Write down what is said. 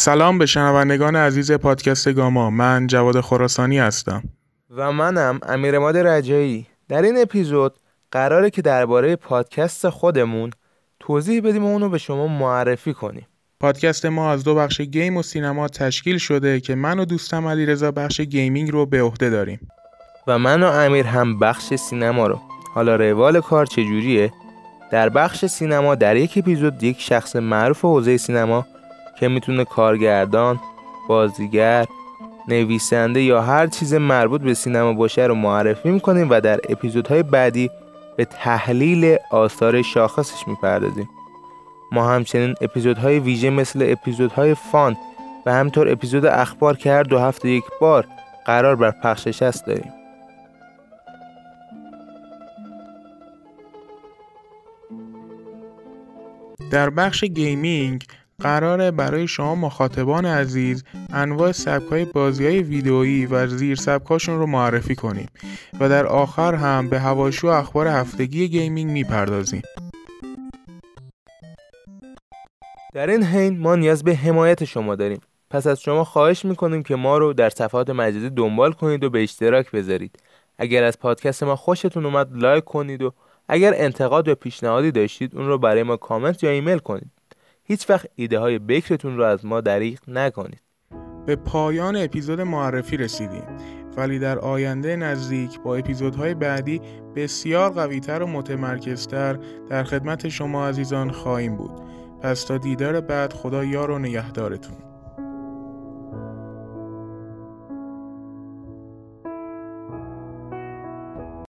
سلام به شنوندگان عزیز پادکست گاما. من جواد خراسانی هستم. و منم امیر عماد رجایی. در این اپیزود قراره که درباره پادکست خودمون توضیح بدیم و اونو به شما معرفی کنیم. پادکست ما از دو بخش game و سینما تشکیل شده که من و دوستم علیرضا بخش gaming رو به عهده داریم. و من و امیر هم بخش سینما رو. حالا روال کار چجوریه؟ در بخش سینما در یک اپیزود یک شخص معروف حوزه سینما که می‌تونه کارگردان، بازیگر، نویسنده یا هر چیز مربوط به سینما باشه رو معرفی می‌کنیم و در اپیزودهای بعدی به تحلیل آثار شاخصش می‌پردازیم. ما همچنین اپیزودهای ویژه مثل اپیزودهای فان و همطور اپیزود اخبار که هر دو هفته یک بار قرار بر پخشش است داریم. در بخش gaming قراره برای شما مخاطبان عزیز انواع سبکای بازی های ویدئویی و زیر سبکاشون رو معرفی کنیم و در آخر هم به حواشی و اخبار هفتگی gaming می‌پردازیم. در این حین ما نیاز به حمایت شما داریم. پس از شما خواهش می‌کنیم که ما رو در صفحات مجازی دنبال کنید و به اشتراک بذارید. اگر از پادکست ما خوشتون اومد لایک کنید و اگر انتقاد یا پیشنهادی داشتید اون رو برای ما کامنت یا ایمیل کنید. هیچ وقت ایده های بکرتون رو از ما دریغ نکنید. به پایان اپیزود معرفی رسیدیم. ولی در آینده نزدیک با اپیزودهای بعدی بسیار قویتر و متمرکزتر در خدمت شما عزیزان خواهیم بود. پس تا دیدار بعد خدا یار و نگهدارتون.